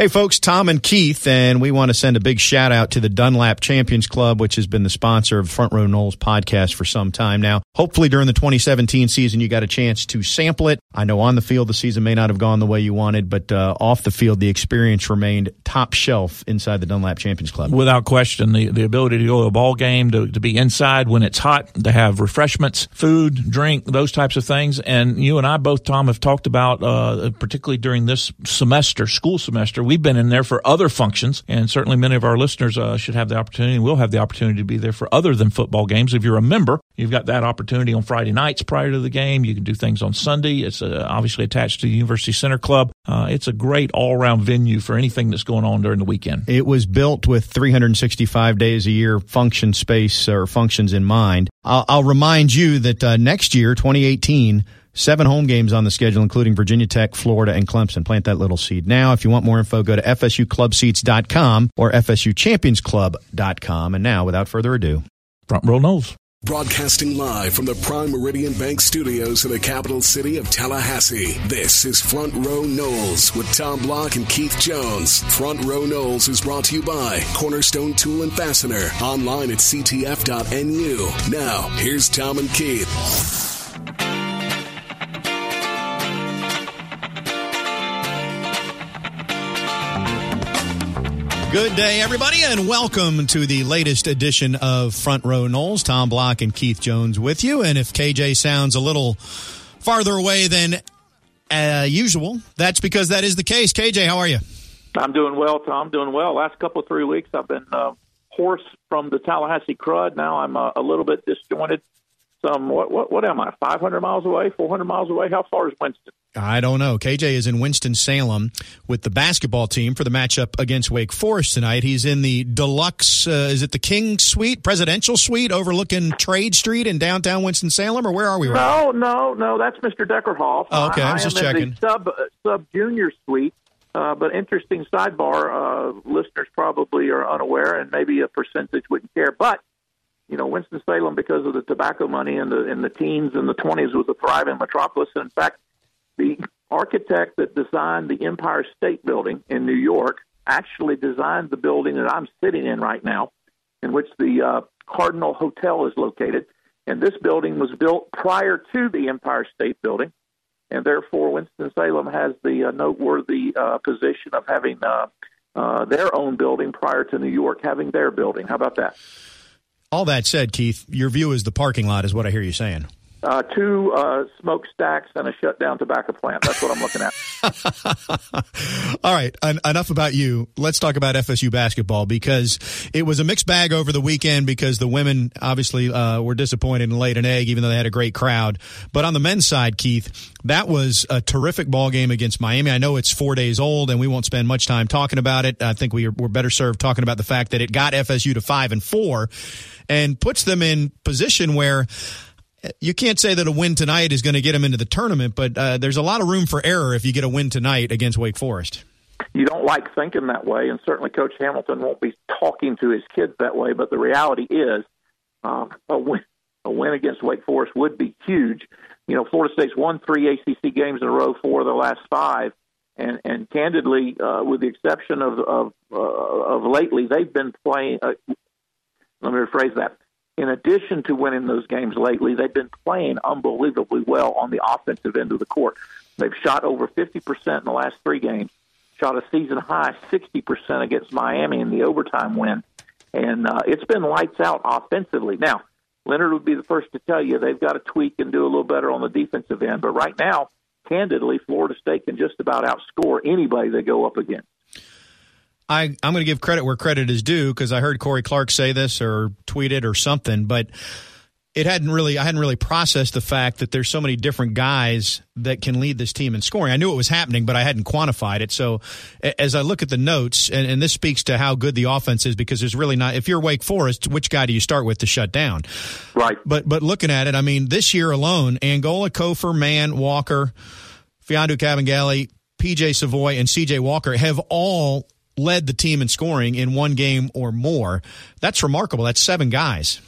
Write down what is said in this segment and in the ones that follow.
Hey, folks, Tom and Keith, and we want to send a big shout out to the Dunlap Champions Club, which has been the sponsor of Front Row Noles podcast for some time now. Hopefully, during the 2017 season, you got a chance to sample it. I know on the field, the season may not have gone the way you wanted, but uh, off the field, the experience remained top shelf inside the Dunlap Champions Club. Without question, the, the ability to go to a ball game, to, to be inside when it's hot, to have refreshments, food, drink, those types of things. And you and I both, Tom, have talked about, uh, particularly during this semester, school semester, we've been in there for other functions, and certainly many of our listeners uh, should have the opportunity and will have the opportunity to be there for other than football games. If you're a member, you've got that opportunity on Friday nights prior to the game. You can do things on Sunday. It's uh, obviously attached to the University Center Club. Uh, it's a great all around venue for anything that's going on during the weekend. It was built with 365 days a year function space or functions in mind. I'll, I'll remind you that uh, next year, 2018, Seven home games on the schedule, including Virginia Tech, Florida, and Clemson. Plant that little seed now. If you want more info, go to FSUclubseats.com or FSUchampionsclub.com. And now, without further ado, Front Row Noles. Broadcasting live from the Prime Meridian Bank studios in the capital city of Tallahassee. This is Front Row Noles with Tom Block and Keith Jones. Front Row Noles is brought to you by Cornerstone Tool and Fastener. Online at ctf.nu. Now, here's Tom and Keith. Good day, everybody, and welcome to the latest edition of Front Row Noles. Tom Block and Keith Jones with you. And if KJ sounds a little farther away than uh, usual, that's because that is the case. KJ, how are you? I'm doing well, Tom. Doing well. Last couple of three weeks, I've been uh, hoarse from the Tallahassee crud. Now I'm uh, a little bit disjointed some what what what am I? Five hundred miles away, four hundred miles away? How far is Winston? I don't know. KJ is in Winston Salem with the basketball team for the matchup against Wake Forest tonight. He's in the deluxe. Uh, is it the King Suite, presidential suite, overlooking Trade Street in downtown Winston Salem, or where are we? Right? No, no, no. That's Mr. Deckerhoff. Oh, okay, I, I was just checking. sub uh, sub junior suite. Uh, but interesting sidebar. Uh, listeners probably are unaware, and maybe a percentage wouldn't care. But you know, Winston Salem, because of the tobacco money in the in the teens and the twenties, was a thriving metropolis. And in fact, the architect that designed the Empire State Building in New York actually designed the building that I'm sitting in right now, in which the uh, Cardinal Hotel is located. And this building was built prior to the Empire State Building, and therefore Winston Salem has the uh, noteworthy uh, position of having uh, uh, their own building prior to New York having their building. How about that? All that said, Keith, your view is the parking lot, is what I hear you saying. Uh, two uh, smokestacks and a shutdown tobacco plant. That's what I'm looking at. All right, en- enough about you. Let's talk about FSU basketball because it was a mixed bag over the weekend because the women obviously uh, were disappointed and laid an egg, even though they had a great crowd. But on the men's side, Keith, that was a terrific ball game against Miami. I know it's four days old, and we won't spend much time talking about it. I think we are, we're better served talking about the fact that it got FSU to five and four, and puts them in position where you can't say that a win tonight is going to get them into the tournament, but uh, there's a lot of room for error if you get a win tonight against Wake Forest. You don't like thinking that way, and certainly Coach Hamilton won't be talking to his kids that way. But the reality is, uh, a win a win against Wake Forest would be huge. You know, Florida State's won three ACC games in a row, four of the last five, and and candidly, uh, with the exception of of uh, of lately, they've been playing. Uh, let me rephrase that in addition to winning those games lately, they've been playing unbelievably well on the offensive end of the court. They've shot over 50% in the last three games, shot a season high 60% against Miami in the overtime win. And uh, it's been lights out offensively. Now, Leonard would be the first to tell you they've got to tweak and do a little better on the defensive end. But right now, candidly, Florida State can just about outscore anybody they go up against. I, I'm going to give credit where credit is due because I heard Corey Clark say this or tweet it or something, but it hadn't really I hadn't really processed the fact that there's so many different guys that can lead this team in scoring. I knew it was happening, but I hadn't quantified it. So as I look at the notes, and, and this speaks to how good the offense is because there's really not if you're Wake Forest, which guy do you start with to shut down? Right. But but looking at it, I mean, this year alone, Angola, Cofer, Mann, Walker, Mfiondu Kabengele, PJ Savoy, and CJ Walker have all led the team in scoring in one game or more. That's remarkable. That's seven guys.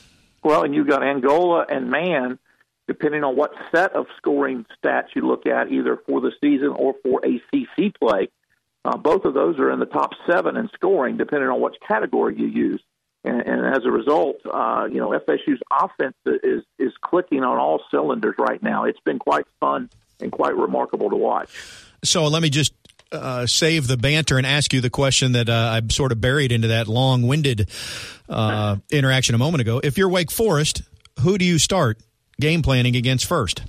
Well, and you've got Angola and Mann, depending on what set of scoring stats you look at, either for the season or for ACC play. Uh, both of those are in the top seven in scoring, depending on which category you use. And, and as a result, uh, you know FSU's offense is is clicking on all cylinders right now. It's been quite fun and quite remarkable to watch. So let me just uh, save the banter and ask you the question that uh, I sort of buried into that long-winded uh, interaction a moment ago. If you're Wake Forest, who do you start game planning against first?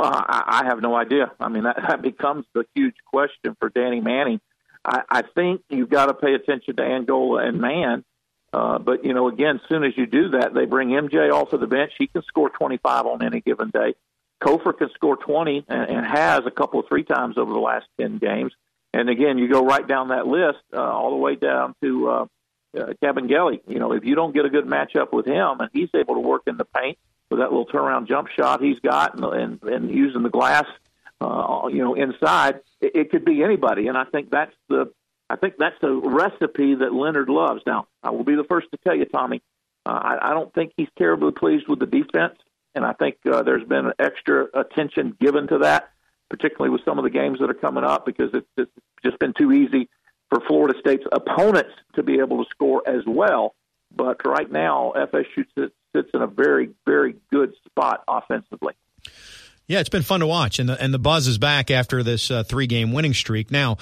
I, I have no idea. I mean, that, that becomes the huge question for Danny Manning. I, I think you've got to pay attention to Angola and Mann. Uh, but you know, again, as soon as you do that, they bring MJ off of the bench. He can score 25 on any given day. Cofer can score 20 and, and has a couple of three times over the last 10 games. And again, you go right down that list, uh, all the way down to uh, uh, Kabengele. You know, if you don't get a good matchup with him, and he's able to work in the paint with that little turnaround jump shot he's got, and and, and using the glass, uh, you know, inside, it, it could be anybody. And I think that's the I think that's the recipe that Leonard loves. Now, I will be the first to tell you, Tommy, uh, I, I don't think he's terribly pleased with the defense, and I think uh, there's been extra attention given to that, particularly with some of the games that are coming up, because it's, it's just been too easy for Florida State's opponents to be able to score as well. But right now, FSU sits in a very, very good spot offensively. Yeah, it's been fun to watch, and the and the buzz is back after this uh, three game winning streak. Now,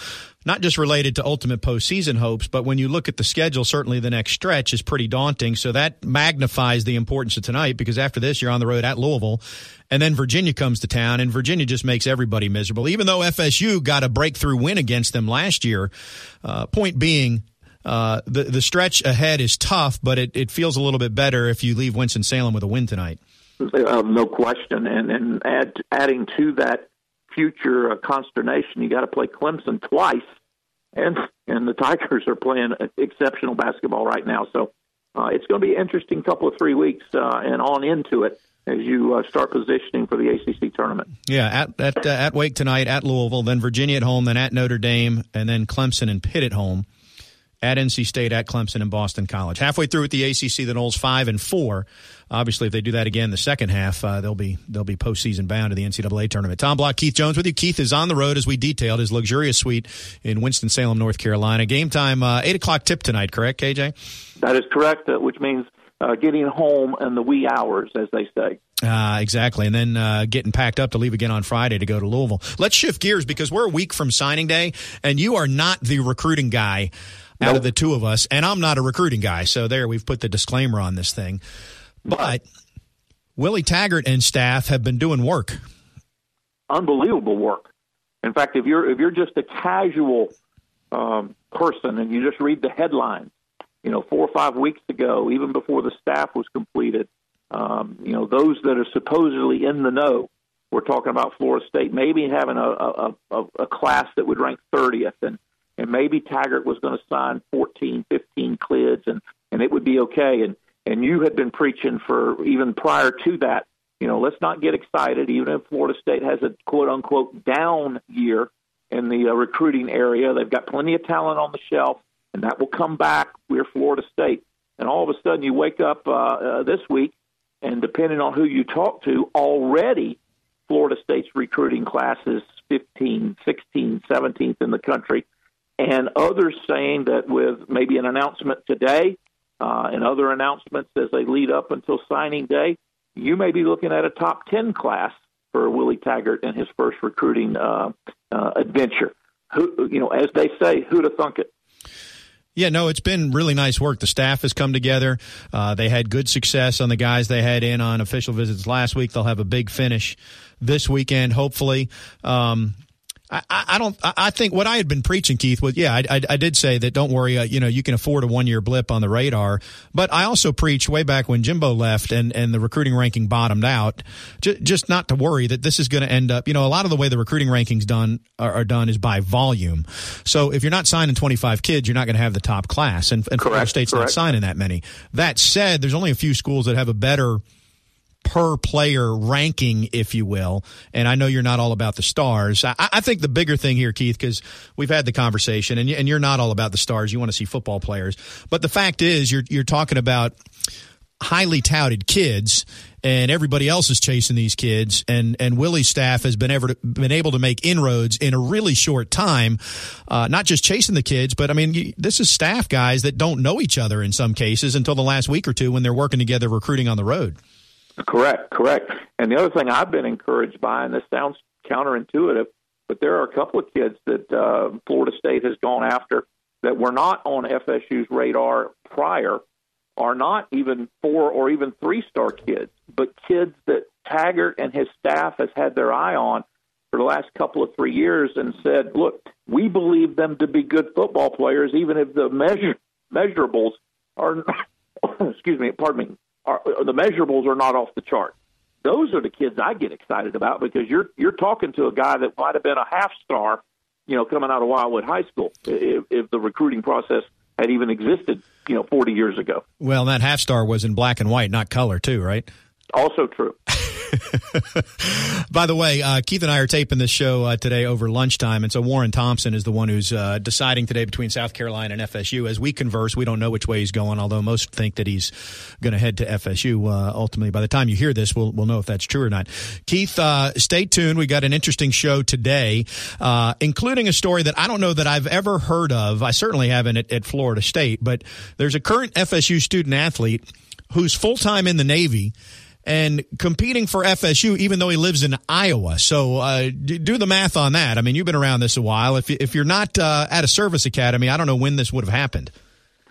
not just related to ultimate postseason hopes, but when you look at the schedule, certainly the next stretch is pretty daunting. So that magnifies the importance of tonight because after this, you're on the road at Louisville, and then Virginia comes to town, and Virginia just makes everybody miserable. Even though FSU got a breakthrough win against them last year, uh, point being. Uh, the the stretch ahead is tough, but it, it feels a little bit better if you leave Winston Salem with a win tonight. Uh, no question. And and add, adding to that future uh, consternation, you got to play Clemson twice, and and the Tigers are playing exceptional basketball right now. So uh, it's going to be an interesting couple of three weeks uh, and on into it as you uh, start positioning for the ACC tournament. Yeah, at at, uh, at Wake tonight, at Louisville, then Virginia at home, then at Notre Dame, and then Clemson and Pitt at home at NC State, at Clemson, and Boston College. Halfway through at the ACC, the Noles five and four. Obviously, if they do that again the second half, uh, they'll be they'll be postseason bound to the NCAA tournament. Tom Block, Keith Jones with you. Keith is on the road as we detailed his luxurious suite in Winston Salem, North Carolina. Game time uh, eight o'clock tip tonight. Correct, KJ? That is correct. Uh, which means uh, getting home in the wee hours, as they say. Uh, exactly. And then uh, getting packed up to leave again on Friday to go to Louisville. Let's shift gears because we're a week from signing day, and you are not the recruiting guy out of the two of us, and I'm not a recruiting guy. So there, we've put the disclaimer on this thing. But Willie Taggart and staff have been doing work. Unbelievable work. In fact, if you're if you're just a casual um, person and you just read the headlines, you know, four or five weeks ago, even before the staff was completed, um, you know, those that are supposedly in the know, we're talking about Florida State maybe having a, a, a, a class that would rank 30th and and maybe Taggart was going to sign 14, 15 kids, and and it would be okay. And and you had been preaching for even prior to that. You know, let's not get excited. Even if Florida State has a quote unquote down year in the uh, recruiting area, they've got plenty of talent on the shelf, and that will come back. We're Florida State, and all of a sudden you wake up uh, uh, this week, and depending on who you talk to, already Florida State's recruiting class is 15, 16, 17th in the country and others saying that with maybe an announcement today uh, and other announcements as they lead up until signing day, you may be looking at a top 10 class for Willie Taggart and his first recruiting uh, uh, adventure. Who, you know, as they say, who'd have thunk it? Yeah, no, it's been really nice work. The staff has come together. Uh, they had good success on the guys they had in on official visits last week. They'll have a big finish this weekend, hopefully. Um, I, I don't. I think what I had been preaching, Keith, was yeah. I, I, I did say that don't worry. Uh, you know, you can afford a one year blip on the radar. But I also preached way back when Jimbo left and and the recruiting ranking bottomed out. J- just not to worry that this is going to end up. You know, a lot of the way the recruiting rankings done are, are, done is by volume. So if you're not signing 25 kids, you're not going to have the top class. And, and Florida State's correct. not signing that many. That said, there's only a few schools that have a better per player ranking, if you will. And I know you're not all about the stars. I, I think the bigger thing here, Keith, because we've had the conversation, and, and you're not all about the stars. You want to see football players, but the fact is, you're you're talking about highly touted kids and everybody else is chasing these kids and and Willie's staff has been ever been able to make inroads in a really short time uh, not just chasing the kids but I mean this is staff guys that don't know each other in some cases until the last week or two when they're working together recruiting on the road correct correct. And the other thing I've been encouraged by and this sounds counterintuitive but there are a couple of kids that uh, Florida State has gone after that were not on FSU's radar prior are not even four or even three star kids, but kids that Taggart and his staff has had their eye on for the last couple of three years and said, look, we believe them to be good football players, even if the measure measurables are, excuse me, pardon me, are, the measurables are not off the chart. Those are the kids I get excited about because you're you're talking to a guy that might have been a half star, you know, coming out of Wildwood High School if, if the recruiting process had even existed, you know, 40 years ago. Well, that half star was in black and white, not color, too, right? Also true. By the way, uh, Keith and I are taping this show uh, today over lunchtime, and so Warren Thompson is the one who's uh, deciding today between South Carolina and FSU. As we converse, we don't know which way he's going, although most think that he's going to head to FSU. Uh, ultimately, by the time you hear this, we'll we'll know if that's true or not. Keith, uh, stay tuned. We got an interesting show today, uh, including a story that I don't know that I've ever heard of. I certainly haven't at, at Florida State, but there's a current FSU student athlete who's full time in the Navy and competing for FSU, even though he lives in Iowa. So uh, do the math on that. I mean, you've been around this a while. If, if you're not uh, at a service academy, I don't know when this would have happened.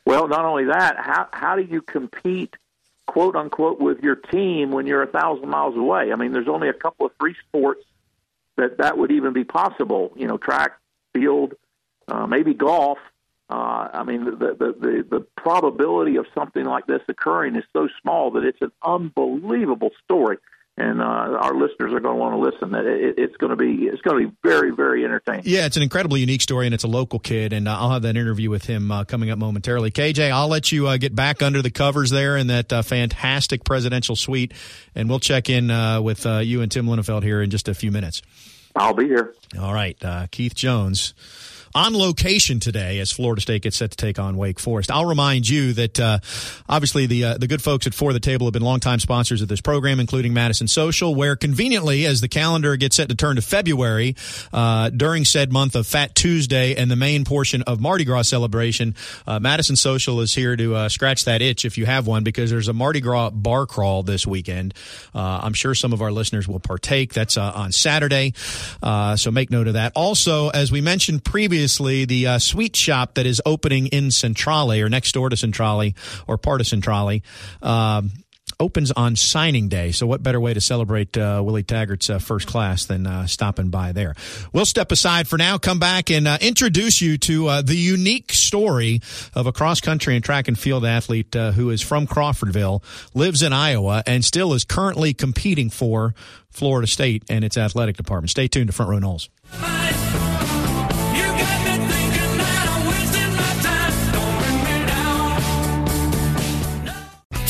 Well, not only that, how, how do you compete, quote unquote, with your team when you're a thousand miles away? I mean, there's only a couple of three sports that that would even be possible. You know, track, field, uh, maybe golf. Uh, I mean, the, the, the, the probability of something like this occurring is so small that it's an unbelievable story. And uh, our listeners are going to want to listen. That it, it's going to be it's going to be very very entertaining. Yeah, it's an incredibly unique story, and it's a local kid. And uh, I'll have that interview with him uh, coming up momentarily. KJ, I'll let you uh, get back under the covers there in that uh, fantastic presidential suite, and we'll check in uh, with you and Tim Linafelt here in just a few minutes. I'll be here. All right, Keith Jones on location today as Florida State gets set to take on Wake Forest. I'll remind you that uh, obviously the uh, the good folks at For the Table have been longtime sponsors of this program, including Madison Social, where conveniently, as the calendar gets set to turn to February uh, during said month of Fat Tuesday and the main portion of Mardi Gras celebration, uh, Madison Social is here to uh, scratch that itch if you have one because there's a Mardi Gras bar crawl this weekend. Uh, I'm sure some of our listeners will partake. That's on Saturday, so make note of that. Also, as we mentioned previously obviously the uh, sweet shop that is opening in Centrale or next door to Centrale or part of Centrale. Um, opens on signing day. So, what better way to celebrate uh, Willie Taggart's uh, first class than uh, stopping by there? We'll step aside for now, come back and uh, introduce you to uh, the unique story of a cross country and track and field athlete uh, who is from Crawfordville, lives in Iowa, and still is currently competing for Florida State and its athletic department. Stay tuned to Front Row Noles.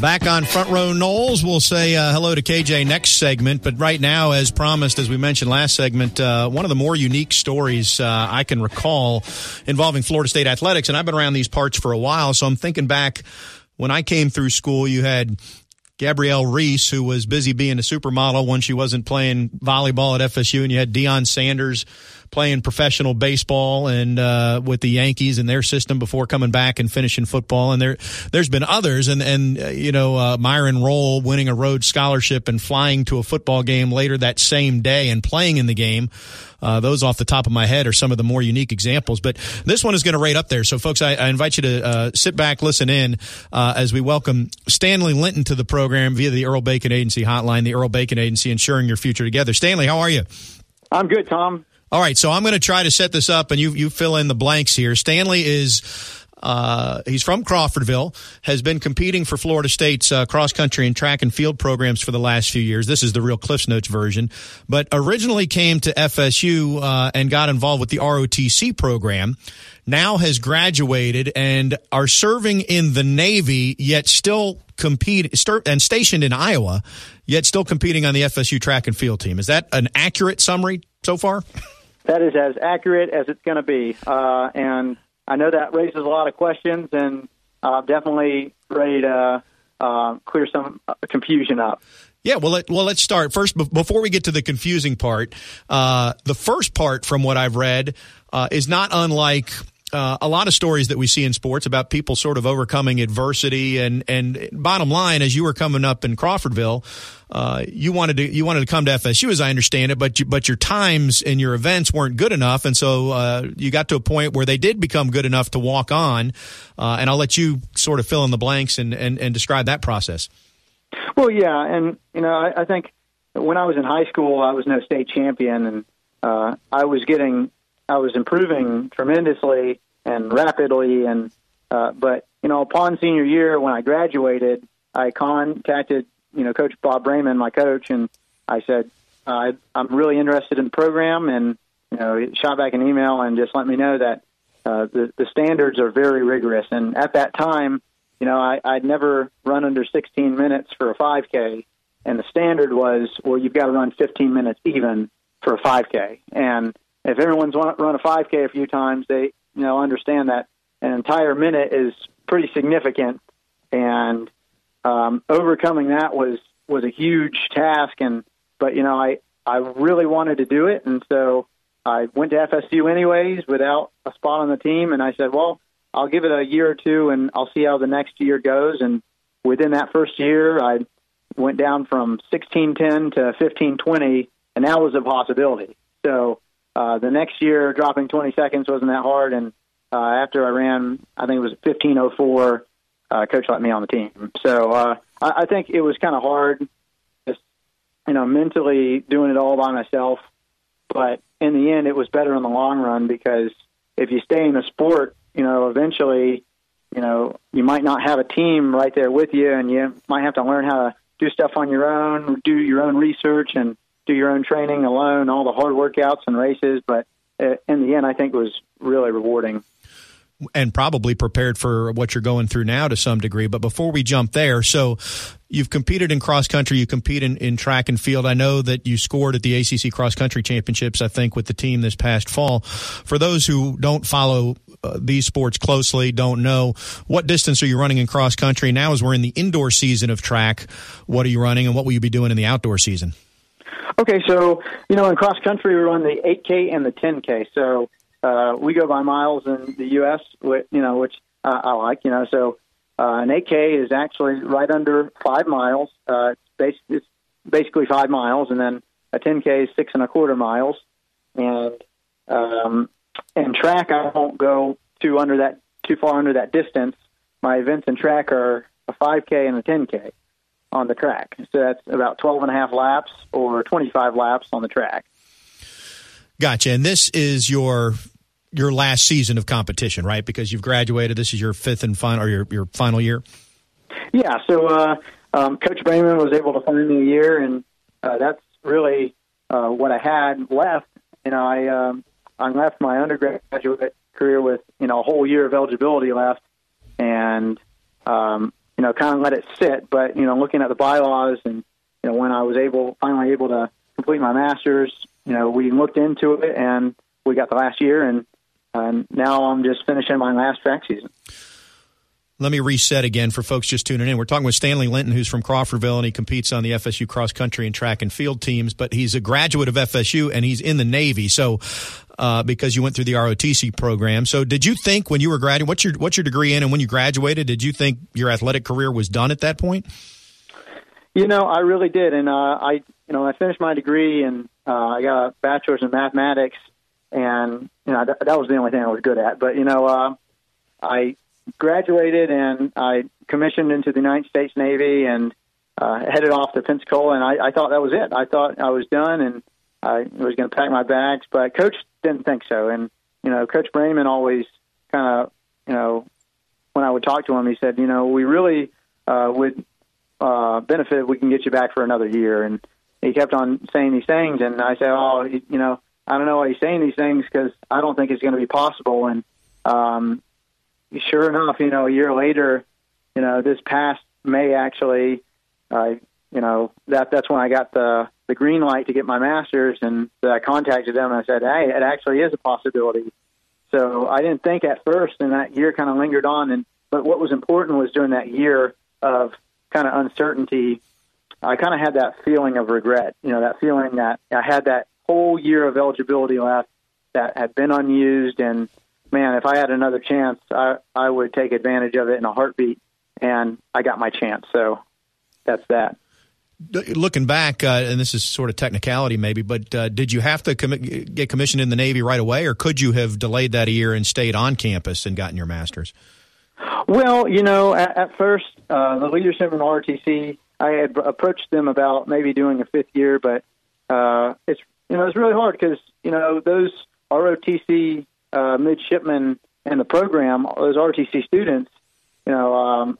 Back on Front Row Noles, we'll say uh, hello to KJ next segment. But right now, as promised, as we mentioned last segment, uh, one of the more unique stories uh, I can recall involving Florida State athletics. And I've been around these parts for a while, so I'm thinking back when I came through school, you had Gabrielle Reece, who was busy being a supermodel when she wasn't playing volleyball at FSU, and you had Deion Sanders playing professional baseball and uh, with the Yankees and their system before coming back and finishing football. And there, there's been others, and and uh, you know uh, Myron Rolle winning a Rhodes Scholarship and flying to a football game later that same day and playing in the game. Uh, those off the top of my head are some of the more unique examples, but this one is going to rate up there. So, folks, I, I invite you to uh, sit back, listen in uh, as we welcome Stanley Linton to the program via the Earl Bacon Agency hotline, the Earl Bacon Agency, ensuring your future together. Stanley, how are you? I'm good, Tom. All right, so I'm going to try to set this up, and you you fill in the blanks here. Stanley is Uh, he's from Crawfordville, has been competing for Florida State's uh, cross country and track and field programs for the last few years. This is the real Cliffs Notes version, but originally came to FSU uh, and got involved with the ROTC program. Now has graduated and are serving in the Navy, yet still compete and stationed in Iowa, yet still competing on the FSU track and field team. Is that an accurate summary so far? That is as accurate as it's going to be, uh, and I know that raises a lot of questions, and I'm definitely ready to uh, clear some uh, confusion up. Yeah, well, let, well, let's start first. Before we get to the confusing part, uh, the first part, from what I've read, uh, is not unlike uh, a lot of stories that we see in sports about people sort of overcoming adversity and and bottom line as you were coming up in Crawfordville uh, you wanted to you wanted to come to FSU as I understand it but you, but your times and your events weren't good enough. And so uh, you got to a point where they did become good enough to walk on. Uh, and I'll let you sort of fill in the blanks and, and, and describe that process. Well yeah. And you know I, I think when I was in high school I was no state champion and uh, I was getting I was improving tremendously and rapidly. And uh, but you know, upon senior year, when I graduated, I contacted you know Coach Bob Braman, my coach, and I said I'm really interested in the program, and you know, he shot back an email and just let me know that uh, the the standards are very rigorous. And at that time, you know, I, I'd never run under 16 minutes for a 5K, and the standard was, well, you've got to run 15 minutes even for a 5K, and if everyone's run a 5K a few times, they you know understand that an entire minute is pretty significant, and um, overcoming that was was a huge task. And but you know I I really wanted to do it, and so I went to FSU anyways without a spot on the team, and I said, well, I'll give it a year or two, and I'll see how the next year goes. And within that first year, I went down from 1610 to 1520, and that was a possibility. So uh, the next year, dropping 20 seconds wasn't that hard, and uh, after I ran, I think it was 15:04. Uh, coach let me on the team, so uh, I, I think it was kind of hard, just you know, mentally doing it all by myself. But in the end, it was better in the long run because if you stay in the sport, you know, eventually, you know, you might not have a team right there with you, and you might have to learn how to do stuff on your own, do your own research, and do your own training alone, all the hard workouts and races. But uh, in the end, I think it was really rewarding. And probably prepared for what you're going through now to some degree. But before we jump there, so you've competed in cross country, you compete in, in track and field. I know that you scored at the ACC cross country championships, I think, with the team this past fall. For those who don't follow uh, these sports closely, don't know what distance are you running in cross country now as we're in the indoor season of track. What are you running and what will you be doing in the outdoor season? Okay, so you know, in cross country, we run the 8K and the 10K. So uh, we go by miles in the U.S., which, you know, which uh, I like. You know, so uh, an 8K is actually right under five miles. Uh, it's, bas- it's basically five miles, and then a 10K is six and a quarter miles. And um, and track, I won't go too under that too far under that distance. My events in track are a 5K and a 10K on the track. So that's about 12 and a half laps or 25 laps on the track. Gotcha. And this is your your last season of competition, right? Because you've graduated. This is your fifth and final, or your your final year. Yeah. So uh, um, Coach Braman was able to find me a year, and uh, that's really uh, what I had left. Know, I um, I left my undergraduate career with you know a whole year of eligibility left, and um, you know, kind of let it sit. But you know, looking at the bylaws and you know, when I was able finally able to complete my master's, you know, we looked into it and we got the last year, and uh, now I'm just finishing my last track season. Let me reset again for folks just tuning in. We're talking with Stanley Linton, who's from Crawfordville, and he competes on the FSU cross country and track and field teams. But he's a graduate of FSU and he's in the Navy. So, uh, because you went through the ROTC program, so did you think when you were graduating, what's your what's your degree in, and when you graduated, did you think your athletic career was done at that point? You know, I really did, and uh, I, you know, I finished my degree and uh, I got a bachelor's in mathematics, and you know that, that was the only thing I was good at. But you know, uh, I graduated and I commissioned into the United States Navy and uh, headed off to Pensacola. And I, I thought that was it. I thought I was done and I was going to pack my bags. But Coach didn't think so. And you know, Coach Braman always kind of you know when I would talk to him, he said, you know, we really uh, would uh, benefit if we can get you back for another year. And he kept on saying these things, and I said, oh, you know, I don't know why he's saying these things because I don't think it's going to be possible. And um, sure enough, you know, a year later, you know, this past May actually, uh, you know, that that's when I got the the green light to get my master's, and I contacted them and I said, hey, it actually is a possibility. So I didn't think at first, and that year kind of lingered on. And but what was important was during that year of kind of uncertainty, I kind of had that feeling of regret. You know, that feeling that I had that whole year of eligibility left that had been unused, and man, if I had another chance, I I would take advantage of it in a heartbeat. And I got my chance, so that's that looking back, uh, and this is sort of technicality maybe, but uh, did you have to get commissioned in the Navy right away, or could you have delayed that a year and stayed on campus and gotten your master's? Well, you know, at, at first, uh, the leadership in ROTC, I had approached them about maybe doing a fifth year, but uh, it's you know it's really hard because you know those ROTC uh, midshipmen in the program, those ROTC students, you know, um,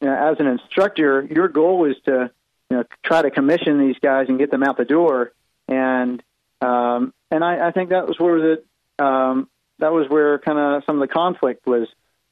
you know, as an instructor, your goal is to you know try to commission these guys and get them out the door. And um and I, I think that was where the um that was where kind of some of the conflict was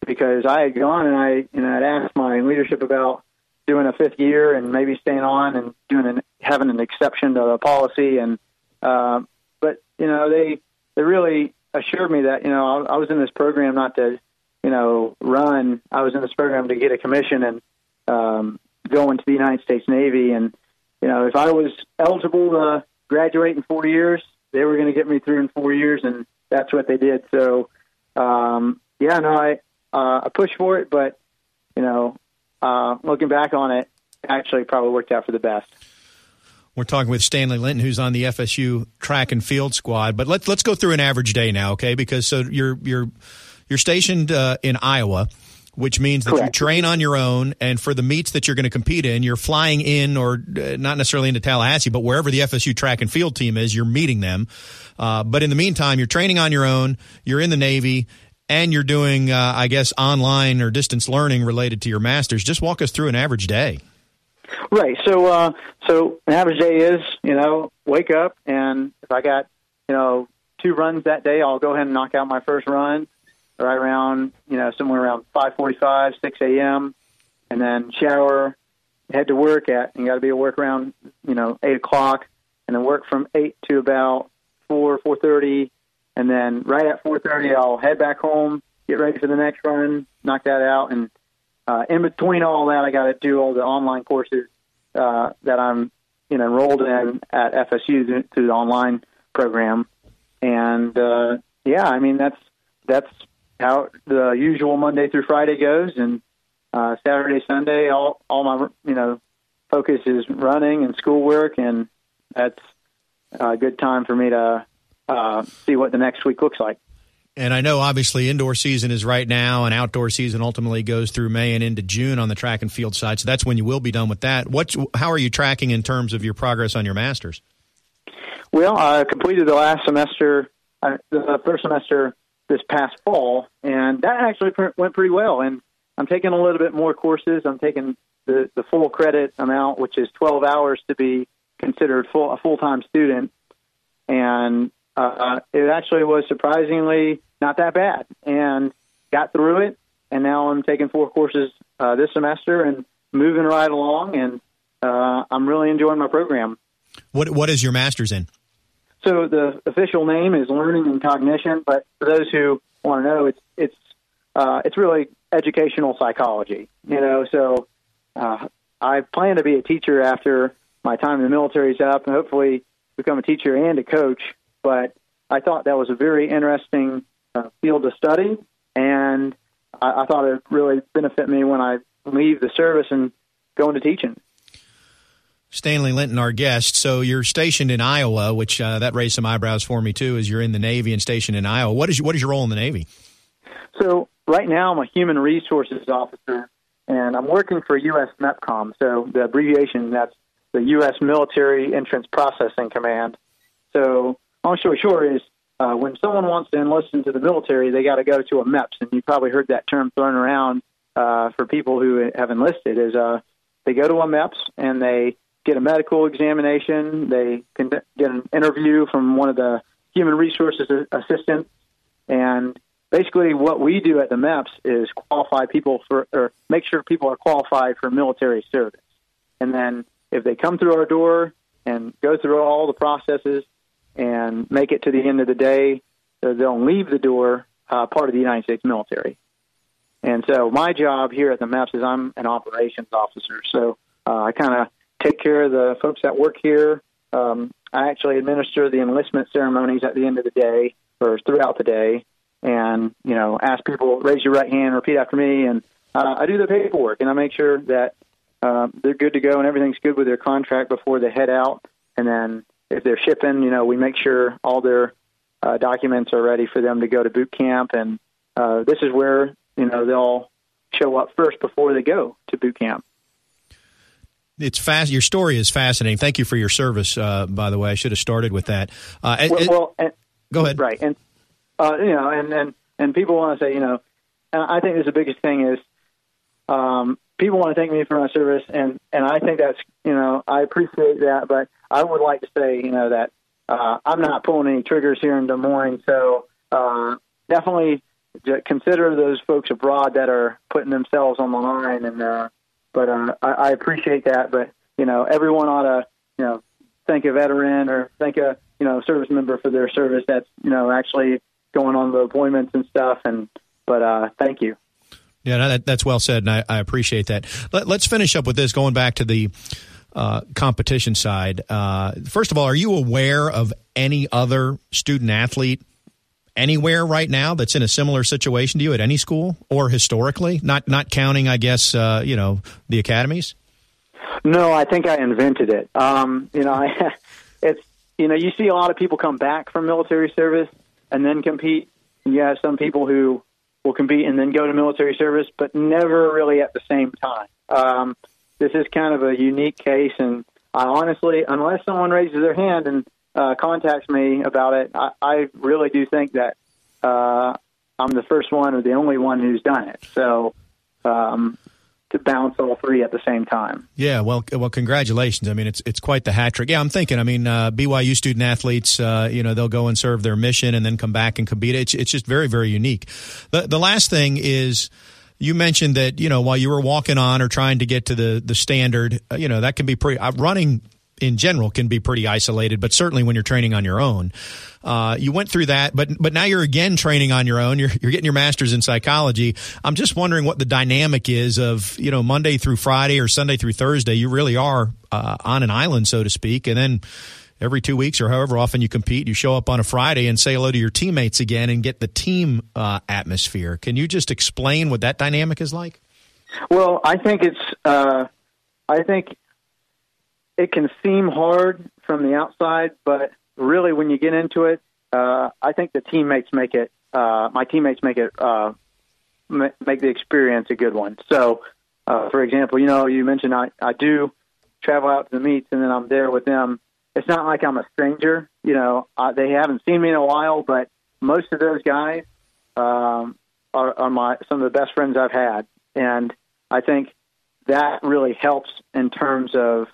because I had gone and I you know had asked my leadership about doing a fifth year and maybe staying on and doing an having an exception to the policy and um but you know they they really assured me that you know I, I was in this program not to you know run I was in this program to get a commission and um go into the United States Navy. And, you know, if I was eligible to graduate in four years, they were going to get me through in four years, and that's what they did. So, um, yeah, no, I, uh, I pushed for it, but, you know, uh, looking back on it, actually probably worked out for the best. We're talking with Stanley Linton, who's on the FSU track and field squad. But let's let's go through an average day now, okay? Because so you're you're you're stationed uh, in Iowa which means that Correct. you train on your own. And for the meets that you're going to compete in, you're flying in or uh, not necessarily into Tallahassee, but wherever the FSU track and field team is, you're meeting them. Uh, but in the meantime, you're training on your own. You're in the Navy and you're doing, uh, I guess, online or distance learning related to your masters. Just walk us through an average day. Right. So, uh, so an average day is, you know, wake up and if I got, you know, two runs that day, I'll go ahead and knock out my first run right around you know somewhere around 5:45, 6 a.m. and then shower, head to work at. You got to be at work around you know eight o'clock, and then work from eight to about four 4:30, and then right at 4:30 I'll head back home, get ready for the next run, knock that out, and uh, in between all that I got to do all the online courses uh, that I'm you know enrolled in at FSU through the online program, and uh, yeah, I mean that's that's how the usual Monday through Friday goes, and uh, Saturday, Sunday, all all my you know focus is running and schoolwork, and that's a good time for me to uh, see what the next week looks like. And I know obviously indoor season is right now, and outdoor season ultimately goes through May and into June on the track and field side. So that's when you will be done with that. What? How are you tracking in terms of your progress on your masters? Well, I completed the last semester, uh, the first semester this past fall, and that actually went pretty well. And I'm taking a little bit more courses. I'm taking the, the full credit amount, which is 12 hours to be considered full, a full time student. And uh, it actually was surprisingly not that bad, and got through it. And now I'm taking four courses uh, this semester and moving right along, and uh, I'm really enjoying my program. What What is your master's in? So the official name is learning and cognition, but for those who want to know, it's it's uh, it's really educational psychology. You know, so uh, I plan to be a teacher after my time in the military is up, and hopefully become a teacher and a coach. But I thought that was a very interesting uh, field to study, and I, I thought it would really benefit me when I leave the service and go into teaching. Stanley Linton, our guest. So you're stationed in Iowa, which uh, that raised some eyebrows for me too. As you're in the Navy and stationed in Iowa, what is what is your role in the Navy? So right now, I'm a human resources officer, and I'm working for U.S. MEPCOM. So the abbreviation that's the U.S. Military Entrance Processing Command. So long story short is uh, when someone wants to enlist into the military, they got to go to a MEPS, and you probably heard that term thrown around uh, for people who have enlisted is uh, they go to a MEPS and they get a medical examination. They can get an interview from one of the human resources assistants, and basically what we do at the MEPS is qualify people for or make sure people are qualified for military service. And then if they come through our door and go through all the processes and make it to the end of the day, uh, they'll leave the door uh, part of the United States military. And so my job here at the MEPS is I'm an operations officer. So uh, I kind of take care of the folks that work here. Um, I actually administer the enlistment ceremonies at the end of the day or throughout the day, and you know, ask people raise your right hand, repeat after me, and uh, I do the paperwork and I make sure that uh, they're good to go and everything's good with their contract before they head out. And then if they're shipping, you know, we make sure all their uh, documents are ready for them to go to boot camp. And uh, this is where you know they'll show up first before they go to boot camp it's fast. Your story is fascinating. Thank you for your service. Uh, by the way, I should have started with that. Uh, well, well and, go ahead. Right, and uh, you know, and and and people want to say, you know, and I think the biggest thing is, um, people want to thank me for my service, and and I think that's you know I appreciate that, but I would like to say, you know, that uh, I'm not pulling any triggers here in Des Moines, so uh, definitely consider those folks abroad that are putting themselves on the line and uh, but uh, I, I appreciate that. But you know, everyone ought to you know thank a veteran or thank a you know service member for their service. That's you know actually going on the appointments and stuff. And but uh, thank you. Yeah, that, that's well said, and I, I appreciate that. Let, us finish up with this. Going back to the uh, competition side, uh, first of all, are you aware of any other student athlete anywhere right now that's in a similar situation to you at any school or historically? Not not counting, I guess, uh, you know, the academies. No, I think I invented it. Um, you know, I, it's you know, you see a lot of people come back from military service and then compete. You have some people who will compete and then go to military service, but never really at the same time. Um, this is kind of a unique case, and I honestly, unless someone raises their hand and uh, contacts me about it, I, I really do think that uh, I'm the first one or the only one who's done it. So um, to balance all three at the same time. Yeah, well, well, congratulations. I mean, it's it's quite the hat trick. Yeah, I'm thinking. I mean, uh, BYU student athletes, uh, you know, they'll go and serve their mission and then come back and compete. It's it's just very very unique. The the last thing is. You mentioned that you know while you were walking on or trying to get to the the standard, uh, you know that can be pretty. Uh, running in general can be pretty isolated, but certainly when you're training on your own. Uh, you went through that, but but now you're again training on your own. You're you're getting your master's in psychology. I'm just wondering what the dynamic is of you know Monday through Friday or Sunday through Thursday. You really are uh, on an island, so to speak, and then every two weeks or however often you compete, you show up on a Friday and say hello to your teammates again and get the team uh, atmosphere. Can you just explain what that dynamic is like? Well, I think it's. Uh, I think it can seem hard from the outside, but really when you get into it, uh, I think the teammates make it. Uh, my teammates make it uh, make the experience a good one. So, uh, for example, you know, you mentioned I, I do travel out to the meets and then I'm there with them. It's not like I'm a stranger. You know, uh, they haven't seen me in a while, but most of those guys um, are, are my some of the best friends I've had, and I think that really helps in terms of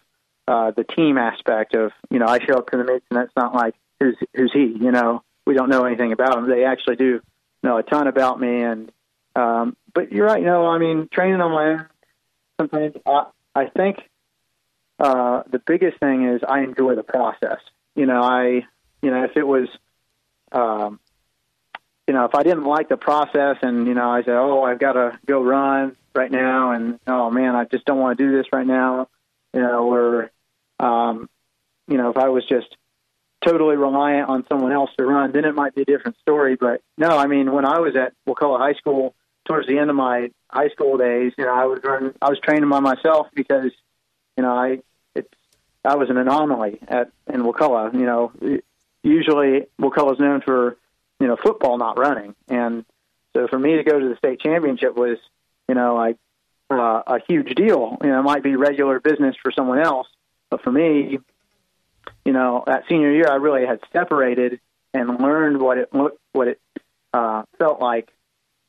uh, the team aspect of you know I show up to the meets and that's not like who's who's he you know? We don't know anything about him. They actually do know a ton about me and um, but you're right you know I mean training on my own sometimes I, I think uh, the biggest thing is I enjoy the process. You know I you know if it was um, you know if I didn't like the process and you know I said oh I've got to go run right now and oh man I just don't want to do this right now you know, or um, you know, if I was just totally reliant on someone else to run, then it might be a different story. But no, I mean, when I was at it high school, towards the end of my high school days, you know, I was run, I was training by myself because, you know, I it's I was an anomaly at in Wakulla. You know, usually Wakulla is known for you know football, not running, and so for me to go to the state championship was, you know, like uh, a huge deal. You know, it might be regular business for someone else, but for me, you know, that senior year, I really had separated and learned what it looked, what it uh, felt like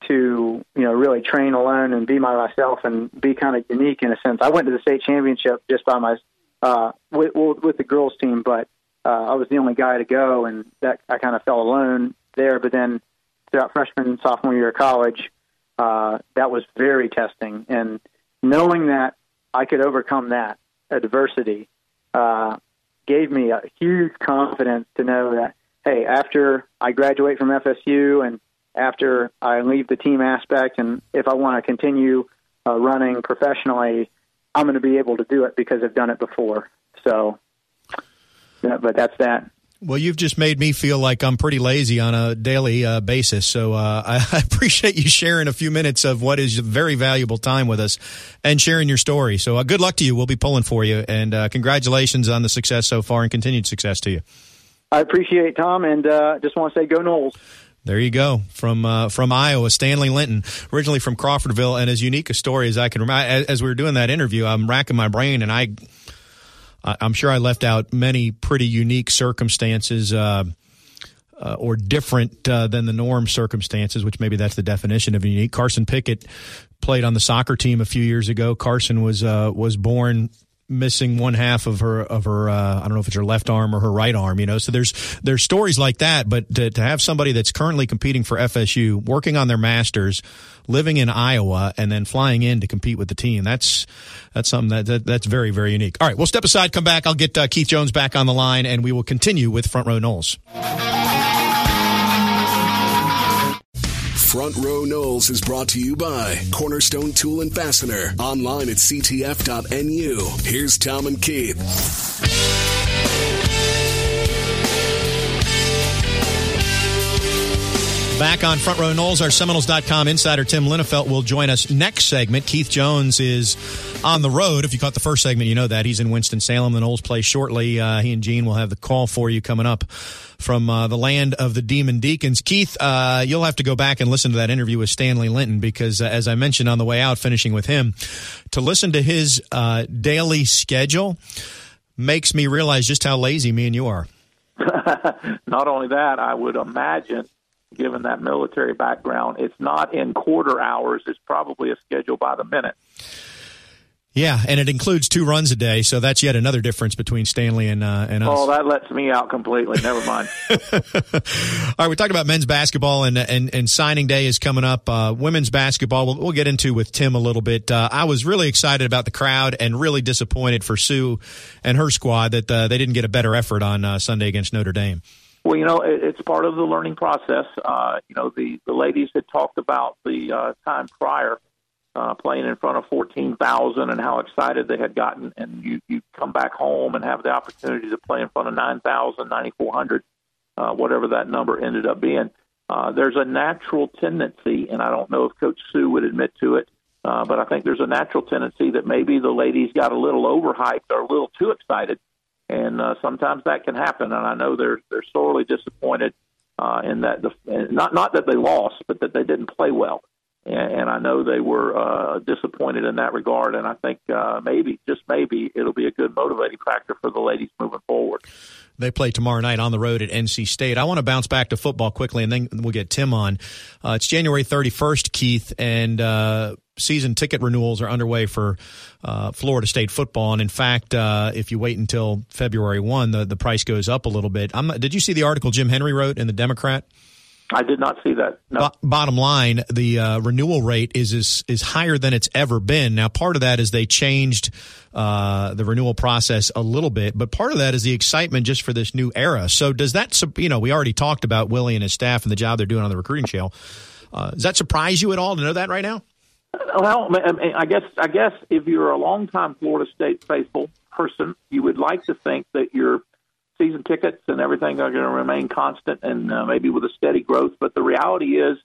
to you know really train alone and be my myself and be kind of unique in a sense. I went to the state championship just by my uh, with, with the girls team, but uh, I was the only guy to go, and that I kind of felt alone there. But then throughout freshman and sophomore year of college, uh, that was very testing, and knowing that I could overcome that adversity uh, gave me a huge confidence to know that hey, after I graduate from FSU and after I leave the team aspect, and if I want to continue uh, running professionally, I'm going to be able to do it because I've done it before. So, yeah, but that's that. Well, you've just made me feel like I'm pretty lazy on a daily uh, basis. So uh, I, I, appreciate you sharing a few minutes of what is very valuable time with us and sharing your story. So uh, good luck to you. We'll be pulling for you. And uh, congratulations on the success so far and continued success to you. I appreciate it, Tom, and uh, just want to say go Noles. There you go from uh, from Iowa, Stanley Linton, originally from Crawfordville, and as unique a story as I can remember. As we were doing that interview, I'm racking my brain, and I, I'm sure I left out many pretty unique circumstances. Uh, uh, or different uh, than the norm circumstances, which maybe that's the definition of unique. Carson Pickett played on the soccer team a few years ago. Carson was uh, was born missing one half of her of her uh, I don't know if it's her left arm or her right arm you know? So there's there's stories like that but to, to have somebody that's currently competing for FSU working on their masters living in Iowa and then flying in to compete with the team that's that's something that, that that's very very unique. All right we'll step aside come back. I'll get uh, Keith Jones back on the line and we will continue with front row Noles Front Row Noles is brought to you by Cornerstone Tool and Fastener. Online at ctf.nu. Here's Tom and Keith. Back on Front Row Noles, our Seminoles.com insider Tim Linafelt will join us next segment. Keith Jones is on the road. If you caught the first segment, you know that. He's in Winston-Salem. The Noles play shortly. Uh, he and Gene will have the call for you coming up from uh, the land of the Demon Deacons. Keith, uh, you'll have to go back and listen to that interview with Stanley Linton because, uh, as I mentioned on the way out, finishing with him, to listen to his uh, daily schedule makes me realize just how lazy me and you are. Not only that, I would imagine, given that military background, it's not in quarter hours, it's probably a schedule by the minute. Yeah, and it includes two runs a day, so that's yet another difference between Stanley and uh, and us. Oh, that lets me out completely. Never mind. All right, we talked about men's basketball, and and, and signing day is coming up. Uh, women's basketball, we'll, we'll, get into with Tim a little bit. Uh, I was really excited about the crowd, and really disappointed for Sue and her squad that uh, they didn't get a better effort on uh, Sunday against Notre Dame. Well, you know, it's part of the learning process. Uh, you know, the the ladies had talked about the time prior uh, playing in front of 14,000 and how excited they had gotten. And you, you come back home and have the opportunity to play in front of 9,000, 9,400, uh, whatever that number ended up being. Uh, there's a natural tendency, and I don't know if Coach Sue would admit to it, uh, but I think there's a natural tendency that maybe the ladies got a little overhyped or a little too excited, and uh, sometimes that can happen. And I know they're they're sorely disappointed uh, in that the not not that they lost, but that they didn't play well and, and I know they were uh, disappointed in that regard. And I think uh, maybe, just maybe, it'll be a good motivating factor for the ladies moving forward. They play tomorrow night on the road at NC State. I want to bounce back to football quickly, and then we'll get Tim on. Uh, it's January 31st, Keith, and uh, season ticket renewals are underway for uh, Florida State football. And in fact, uh, if you wait until February 1, the, the price goes up a little bit. I'm, did you see the article Jim Henry wrote in the Democrat? I did not see that. No. Bo- bottom line, the uh, renewal rate is, is is higher than it's ever been. Now, part of that is they changed uh, the renewal process a little bit, but part of that is the excitement just for this new era. So, does that you know we already talked about Willie and his staff and the job they're doing on the recruiting trail. Uh, does that surprise you at all to know that right now? Well, I guess I guess if you're a longtime Florida State faithful person, you would like to think that you're season tickets and everything are going to remain constant and uh, maybe with a steady growth. But the reality is,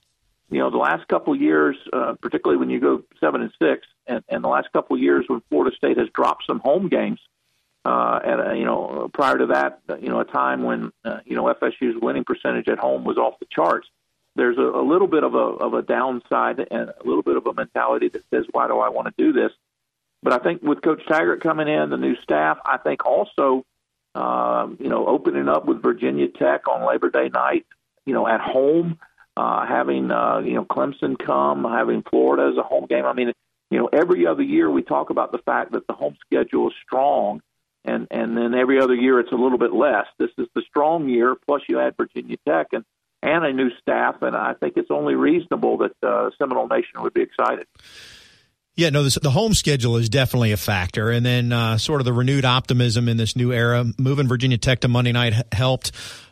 you know, the last couple of years, uh, particularly when you go seven and six, and, and the last couple of years when Florida State has dropped some home games, uh, and uh, you know, prior to that, you know, a time when uh, you know FSU's winning percentage at home was off the charts. There's a, a little bit of a of a downside and a little bit of a mentality that says, "Why do I want to do this?" But I think with Coach Taggart coming in, the new staff, I think also um, you know, opening up with Virginia Tech on Labor Day night, you know, at home. uh, having uh, you know Clemson come, having Florida as a home game. I mean, you know, every other year we talk about the fact that the home schedule is strong, and and then every other year it's a little bit less. This is the strong year. Plus, you add Virginia Tech and and a new staff, and I think it's only reasonable that uh, Seminole Nation would be excited. Yeah, no, this, the home schedule is definitely a factor. And then uh, sort of the renewed optimism in this new era. Moving Virginia Tech to Monday night helped.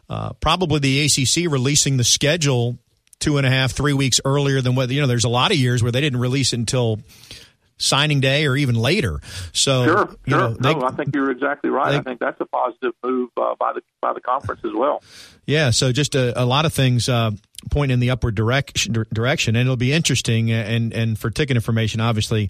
Uh, probably the ACC releasing the schedule two and a half, three weeks earlier than what, you know, there's a lot of years where they didn't release until signing day or even later. So, sure, you sure. Know, they, no, I think you're exactly right. They, I think that's a positive move uh, by the by the conference as well. Yeah, so just a, a lot of things uh, point in the upward direction, direction, and it'll be interesting. And and for ticket information, obviously.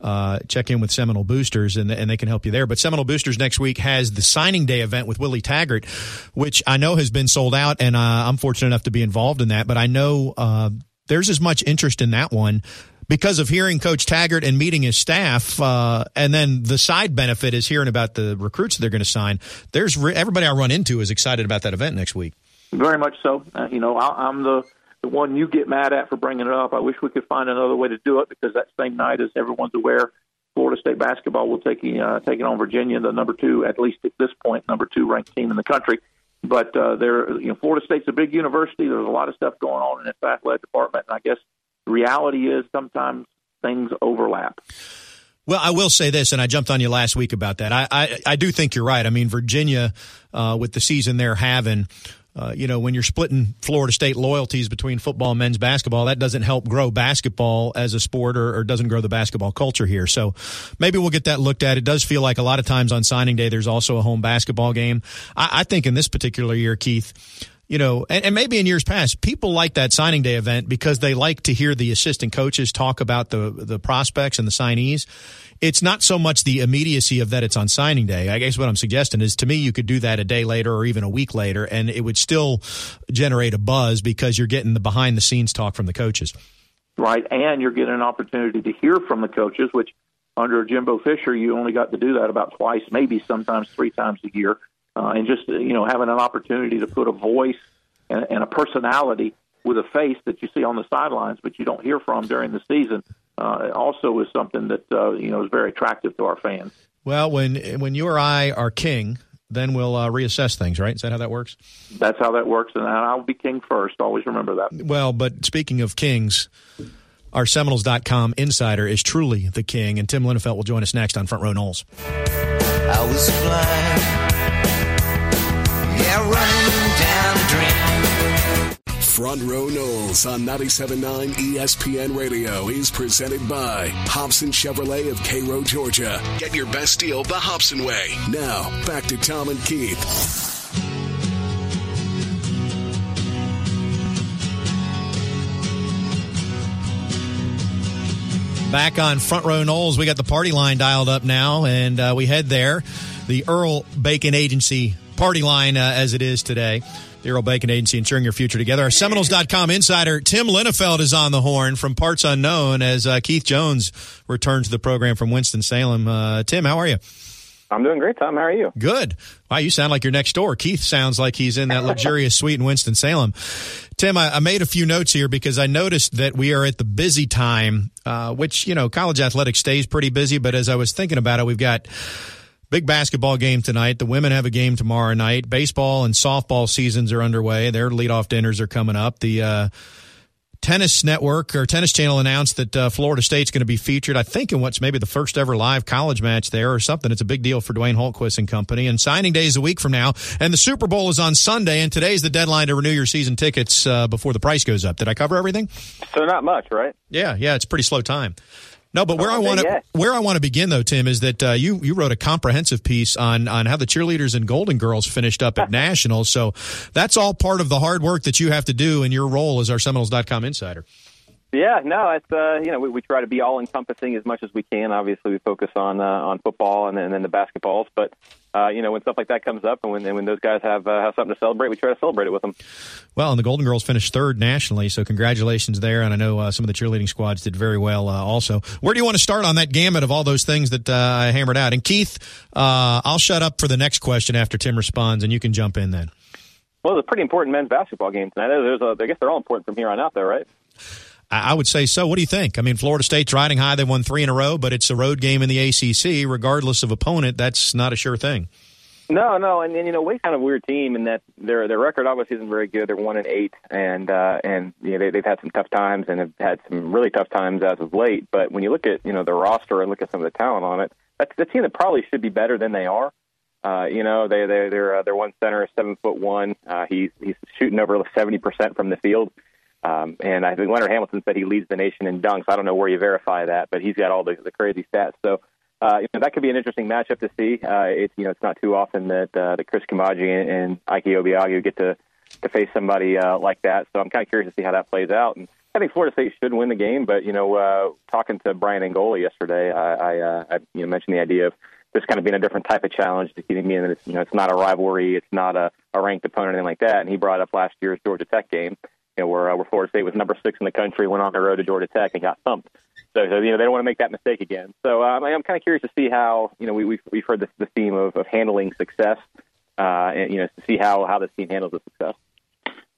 Uh, check in with Seminole Boosters and, and they can help you there. But Seminole Boosters next week has the signing day event with Willie Taggart, which I know has been sold out, and uh, I'm fortunate enough to be involved in that. But I know uh, there's as much interest in that one because of hearing Coach Taggart and meeting his staff, uh, and then the side benefit is hearing about the recruits they're going to sign. There's re- everybody I run into is excited about that event next week. Very much so. Uh, you know, I, I'm the the one you get mad at for bringing it up. I wish we could find another way to do it because that same night, as everyone's aware, Florida State basketball will take uh, taking on Virginia, the number two, at least at this point, number two ranked team in the country. But uh, there, you know, Florida State's a big university. There's a lot of stuff going on in its athletic department, and I guess reality is sometimes things overlap. Well, I will say this, and I jumped on you last week about that. I, I, I do think you're right. I mean, Virginia, uh, with the season they're having, uh, you know, when you're splitting Florida State loyalties between football and men's basketball, that doesn't help grow basketball as a sport or, or, doesn't grow the basketball culture here. So maybe we'll get that looked at. It does feel like a lot of times on signing day, there's also a home basketball game. I, I think in this particular year, Keith, you know, and, and, maybe in years past, people like that signing day event because they like to hear the assistant coaches talk about the the prospects and the signees. It's not so much the immediacy of that it's on signing day. I guess what I'm suggesting is to me, you could do that a day later or even a week later, and it would still generate a buzz because you're getting the behind the scenes talk from the coaches. Right, and you're getting an opportunity to hear from the coaches, which under Jimbo Fisher, you only got to do that about twice, maybe sometimes three times a year uh, and just you know having an opportunity to put a voice and, and a personality with a face that you see on the sidelines, but you don't hear from during the season, uh, also is something that uh, you know is very attractive to our fans. Well, when when you or I are king, then we'll uh, reassess things, right? Is that how that works? That's how that works, and I'll be king first. Always remember that. Well, but speaking of kings, our Seminoles.com insider is truly the king, and Tim Linafelt will join us next on Front Row Noles. I was flying yeah, running down a dream. Front Row Noles on 97.9 ESPN Radio is presented by Hobson Chevrolet of Cairo, Georgia. Get your best deal the Hobson way. Now, back to Tom and Keith. Back on Front Row Noles, we got the party line dialed up now, and uh, we head there. The Earl Bacon Agency party line uh, as it is today. The Earl Bacon Agency ensuring your future together. Our Seminoles.com insider Tim Linafelt is on the horn from Parts Unknown as uh, Keith Jones returns to the program from Winston-Salem. Uh, Tim, how are you? I'm doing great, Tom. How are you? Good. Wow, you sound like you're next door. Keith sounds like he's in that luxurious suite in Winston-Salem. Tim, I, I, made a few notes here because I noticed that we are at the busy time, uh, which, you know, college athletics stays pretty busy. But as I was thinking about it, we've got Big basketball game tonight. The women have a game tomorrow night. Baseball and softball seasons are underway. Their leadoff dinners are coming up. The uh, tennis network or tennis channel announced that uh, Florida State's going to be featured, I think, in what's maybe the first ever live college match there or something. It's a big deal for Dwayne Hultquist and company. And signing day is a week from now. And the Super Bowl is on Sunday. And today's the deadline to renew your season tickets uh, before the price goes up. Did I cover everything? So not much, right? Yeah, yeah. It's pretty slow time. No, but where I want to where I want to begin though, Tim, is that uh, you you wrote a comprehensive piece on on how the cheerleaders and Golden Girls finished up at nationals. So that's all part of the hard work that you have to do in your role as our Seminoles.com insider. Yeah, no, it's uh, you know we, we try to be all encompassing as much as we can. Obviously, we focus on uh, on football and then, and then the basketballs, but uh, you know, when stuff like that comes up and when, and when those guys have uh, have something to celebrate, we try to celebrate it with them. Well, and the Golden Girls finished third nationally, so congratulations there. And I know uh, some of the cheerleading squads did very well uh, also. Where do you want to start on that gamut of all those things that uh, I hammered out? And Keith, uh, I'll shut up for the next question after Tim responds, and you can jump in then. Well, it's a pretty important men's basketball game tonight. There's a, I guess they're all important from here on out, though, right? I would say so. What do you think? I mean, Florida State's riding high. They won three in a row, but it's a road game in the ACC. Regardless of opponent, that's not a sure thing. No, no, and, and you know, Wake's kind of a weird team in that their their record obviously isn't very good. They're one and eight, and uh, and you know, they, they've had some tough times and have had some really tough times as of late. But when you look at you know the roster and look at some of the talent on it, that's the team that probably should be better than they are. Uh, you know, they they they're uh, their one center is seven foot one. Uh, he's he's shooting over seventy percent from the field. Um, and I think Leonard Hamilton said he leads the nation in dunks. I don't know where you verify that, but he's got all the, the crazy stats. So uh, you know, that could be an interesting matchup to see. Uh, it's you know it's not too often that uh, that Chris Koumadje and, and Ike Obiagu get to to face somebody uh, like that. So I'm kind of curious to see how that plays out. And I think Florida State should win the game. But you know, uh, talking to Braian Angola yesterday, I, I, uh, I you know mentioned the idea of this kind of being a different type of challenge to keep me in it's you know it's not a rivalry, it's not a, a ranked opponent, anything like that. And he brought up last year's Georgia Tech game, you know, where uh, where Florida State was number six in the country, went on the road to Georgia Tech and got thumped. So, so you know, they don't want to make that mistake again. So um, I'm kind of curious to see how, you know, we, we've, we've heard this, the theme of, of handling success, uh, and, you know, to see how, how this team handles the success.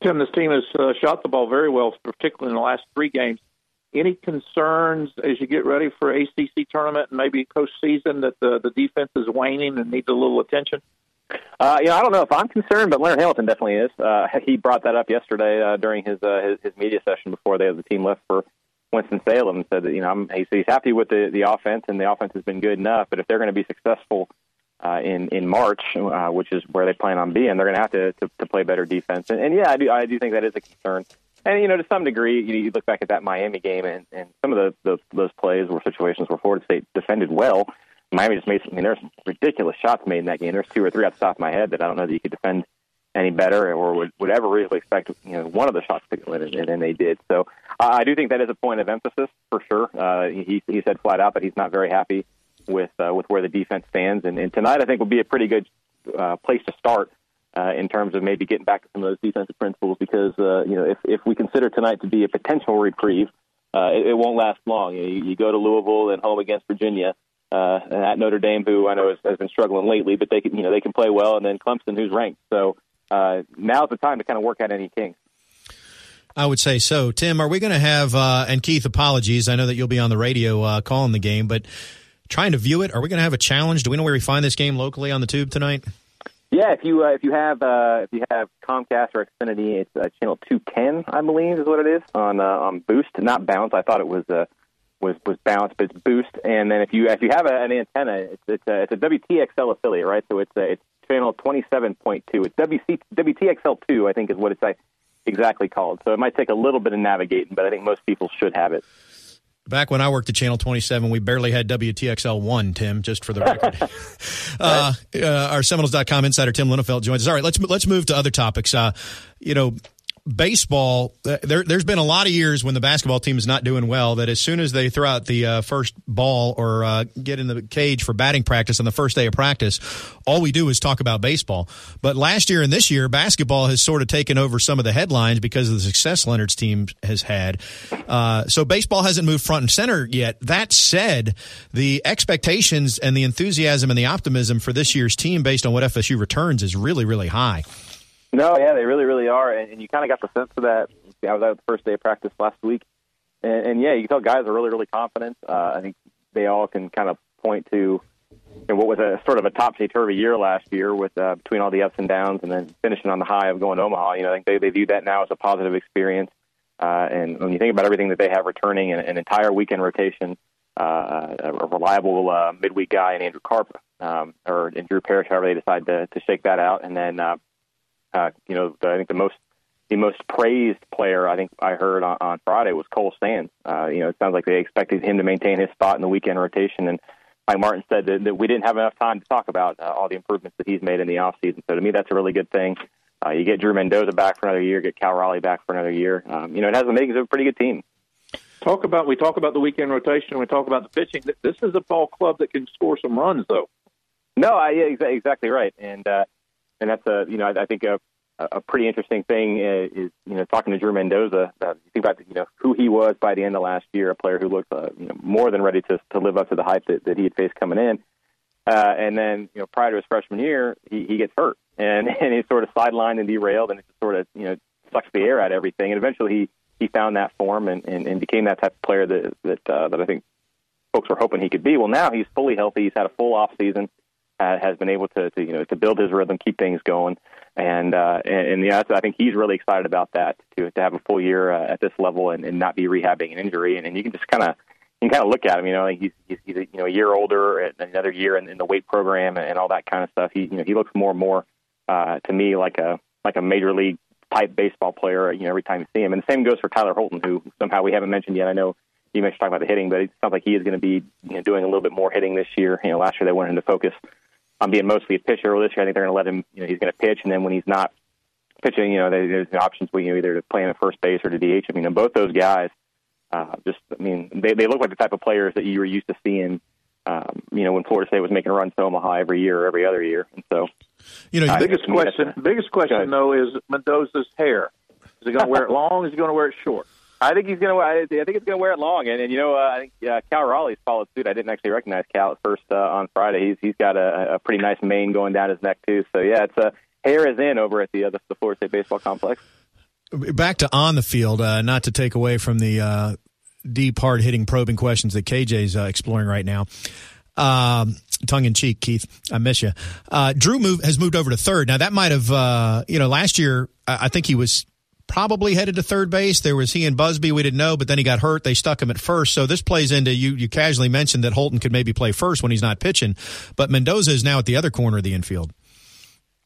Tim, this team has uh, shot the ball very well, particularly in the last three games. Any concerns as you get ready for ACC tournament and maybe postseason that the, the defense is waning and needs a little attention? Uh, you know, I don't know if I'm concerned, but Leonard Hamilton definitely is. Uh, he brought that up yesterday uh, during his, uh, his his media session before they had the team left for Winston Salem said that you know I'm, he's, he's happy with the the offense and the offense has been good enough, but if they're going to be successful uh, in in March, uh, which is where they plan on being, they're going to have to, to to play better defense. And, and yeah, I do I do think that is a concern. And you know, to some degree, you, you look back at that Miami game, and, and some of the, the those plays were situations where Florida State defended well. Miami just made. I mean, there's ridiculous shots made in that game. There's two or three off the top of my head that I don't know that you could defend any better or would, would ever really expect you know one of the shots to go in, and, and they did. So uh, I do think that is a point of emphasis for sure. Uh, he he said flat out that he's not very happy with uh, with where the defense stands, and, and tonight I think will be a pretty good uh, place to start. Uh, in terms of maybe getting back to some of those defensive principles, because uh, you know if if we consider tonight to be a potential reprieve, uh, it, it won't last long. You, you go to Louisville and home against Virginia, uh, at Notre Dame, who I know has, has been struggling lately, but they can you know they can play well, and then Clemson, who's ranked. So uh, now's the time to kind of work out any kinks. I would say so. Tim, are we going to have, uh, and Keith, apologies. I know that you'll be on the radio uh, calling the game, but trying to view it, are we going to have a challenge? Do we know where we find this game locally on the tube tonight? Yeah, if you uh, if you have uh, if you have Comcast or Xfinity, it's uh, channel two ten, I believe, is what it is on uh, on Boost, not Bounce. I thought it was uh, was was Bounce, but it's Boost. And then if you if you have a, an antenna, it's it's a, it's a WTXL affiliate, right? So it's a, it's channel 27.2. It's WC, WTXL2, I think is what it's like, exactly called. So it might take a little bit of navigating, but I think most people should have it. Back when I worked at Channel 27, we barely had WTXL1, Tim, just for the record. uh, uh, our Seminoles.com insider, Tim Linafelt, joins us. All right, let's, let's move to other topics. Uh, you know, baseball, uh, there, has been a lot of years when the basketball team is not doing well that as soon as they throw out the uh, first ball or uh, get in the cage for batting practice on the first day of practice, all we do is talk about baseball. But last year and this year, basketball has sort of taken over some of the headlines because of the success Leonard's team has had. Uh, so baseball hasn't moved front and center yet. That said, the expectations and the enthusiasm and the optimism for this year's team based on what FSU returns is really, really high. No, yeah, they really, really are, and, and you kind of got the sense of that. I was at the first day of practice last week, and, and yeah, you can tell guys are really, really confident. Uh, I think they all can kind of point to know, what was a sort of a topsy turvy year last year with uh, between all the ups and downs, and then finishing on the high of going to Omaha. You know, I think they they view that now as a positive experience. Uh, and when you think about everything that they have returning, an, an entire weekend rotation, uh, a, reliable uh, midweek guy in Andrew Karp um, or in Drew Parrish, however they decide to, to shake that out, and then uh, uh, you know, the, I think the most the most praised player I think I heard on, on Friday was Cole Sands. Uh, you know, it sounds like they expected him to maintain his spot in the weekend rotation, and Mike Martin said that, that we didn't have enough time to talk about uh, all the improvements that he's made in the offseason. So to me, that's a really good thing. Uh, you get Drew Mendoza back for another year, get Cal Raleigh back for another year. Um, you know, it has the makings of a pretty good team. Talk about we talk about the weekend rotation. We talk about the pitching. This is a ball club that can score some runs, though. No, I, yeah, exactly right, and uh, and that's a you know I, I think a a pretty interesting thing is, you know, talking to Drew Mendoza. Uh, think about, you know, who he was by the end of last year, a player who looked uh, you know, more than ready to, to live up to the hype that, that he had faced coming in. Uh, and then, you know, prior to his freshman year, he, he gets hurt. and and he's sort of sidelined and derailed, and it just sort of you know sucks the air out of everything. And eventually he he found that form and, and, and became that type of player that that uh, that I think folks were hoping he could be. Well, now he's fully healthy. He's had a full off season. Uh, has been able to, to you know to build his rhythm, keep things going, and uh, and, and yeah, I think he's really excited about that to to have a full year uh, at this level and, and not be rehabbing an injury, and, and you can just kind of you can kind of look at him. You know, he's he's, he's a, you know a year older, and another year in, in the weight program, and, and all that kind of stuff. He you know he looks more and more uh, to me like a like a major league type baseball player. You know, every time you see him, and the same goes for Tyler Holton, who somehow we haven't mentioned yet. I know you mentioned talking about the hitting, but it sounds like he is going to be you know, doing a little bit more hitting this year. You know, last year they went into focus on being mostly a pitcher. Well, this year I think they're going to let him. You know, he's going to pitch, and then when he's not pitching, you know, there's the options where you know either to play him at first base or to DH. I mean, and both those guys, uh, just I mean, they they look like the type of players that you were used to seeing. Um, you know, when Florida State was making runs to Omaha every year or every other year, and so you know, uh, biggest question, biggest question though is Mendoza's hair. Is he going to wear it long? Is he going to wear it short? I think he's going to. I think it's going to wear it long. And, and you know, uh, I think uh, Cal Raleigh's followed suit. I didn't actually recognize Cal at first uh, on Friday. He's he's got a, a pretty nice mane going down his neck too. So yeah, it's a uh, hair is in over at the uh, the, the Florida State baseball complex. Back to on the field, uh, not to take away from the uh, deep, hard hitting, probing questions that KJ's uh, exploring right now. Um, tongue in cheek, Keith. I miss you. Uh, Drew move, has moved over to third. Now that might have, uh, you know, last year I think he was probably headed to third base. There was he and Busby. We didn't know, but then he got hurt. They stuck him at first. So this plays into you. You casually mentioned that Holton could maybe play first when he's not pitching, but Mendoza is now at the other corner of the infield.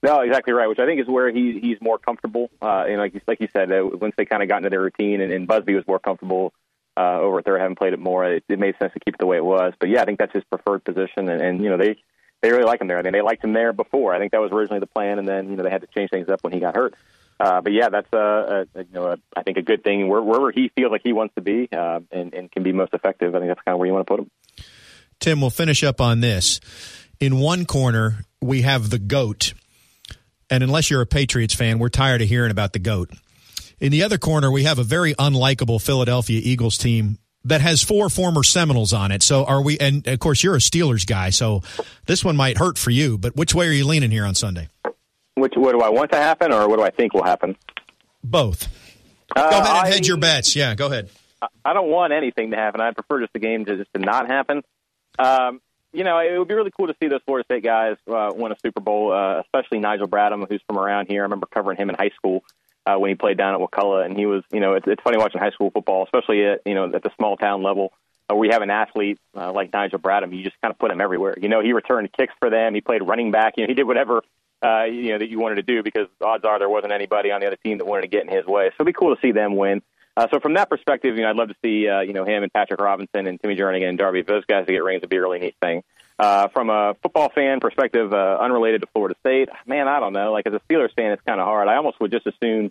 No, exactly right. Which I think is where he he's more comfortable. Uh, and like like you said, uh, once they kind of got into their routine, and, and Busby was more comfortable uh, over at there, having played it more, it, it made sense to keep it the way it was. But yeah, I think that's his preferred position, and, and you know they they really like him there. I mean, they liked him there before. I think that was originally the plan, and then you know they had to change things up when he got hurt. Uh, but yeah, that's a, a you know a, I think a good thing where, wherever he feels like he wants to be uh, and, and can be most effective. I think that's kind of where you want to put him. Tim, we'll finish up on this. In one corner, we have the goat, and unless you're a Patriots fan, we're tired of hearing about the goat. In the other corner, we have a very unlikable Philadelphia Eagles team that has four former Seminoles on it. So are we? And of course, you're a Steelers guy, so this one might hurt for you. But which way are you leaning here on Sunday? Which what do I want to happen, or what do I think will happen? Both. Uh, go ahead and hedge your bets. Yeah, go ahead. I don't want anything to happen. I prefer just the game to just to not happen. Um, you know, it would be really cool to see those Florida State guys uh, win a Super Bowl, uh, especially Nigel Bradham, who's from around here. I remember covering him in high school uh, when he played down at Wakulla, and he was, you know, it's, it's funny watching high school football, especially at you know at the small town level. Uh, where you have an athlete uh, like Nigel Bradham, you just kind of put him everywhere. You know, he returned kicks for them. He played running back. You know, he did whatever uh, you know that you wanted to do because odds are there wasn't anybody on the other team that wanted to get in his way. So it'd be cool to see them win. Uh, so from that perspective, you know, I'd love to see uh, you know him and Patrick Robinson and Timmy Jernigan and Darby. Those guys to get rings would be a really neat thing. Uh, from a football fan perspective, uh, unrelated to Florida State, man, I don't know. Like as a Steelers fan, it's kind of hard. I almost would just assume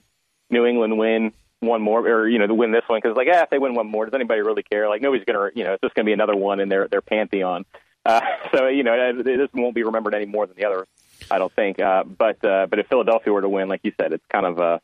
New England win one more, or you know, to win this one because like, yeah, if they win one more, does anybody really care? Like nobody's gonna, you know, it's just gonna be another one in their their pantheon. Uh, so you know, this won't be remembered any more than the other I don't think. Uh, but uh, but if Philadelphia were to win, like you said, it's kind of uh,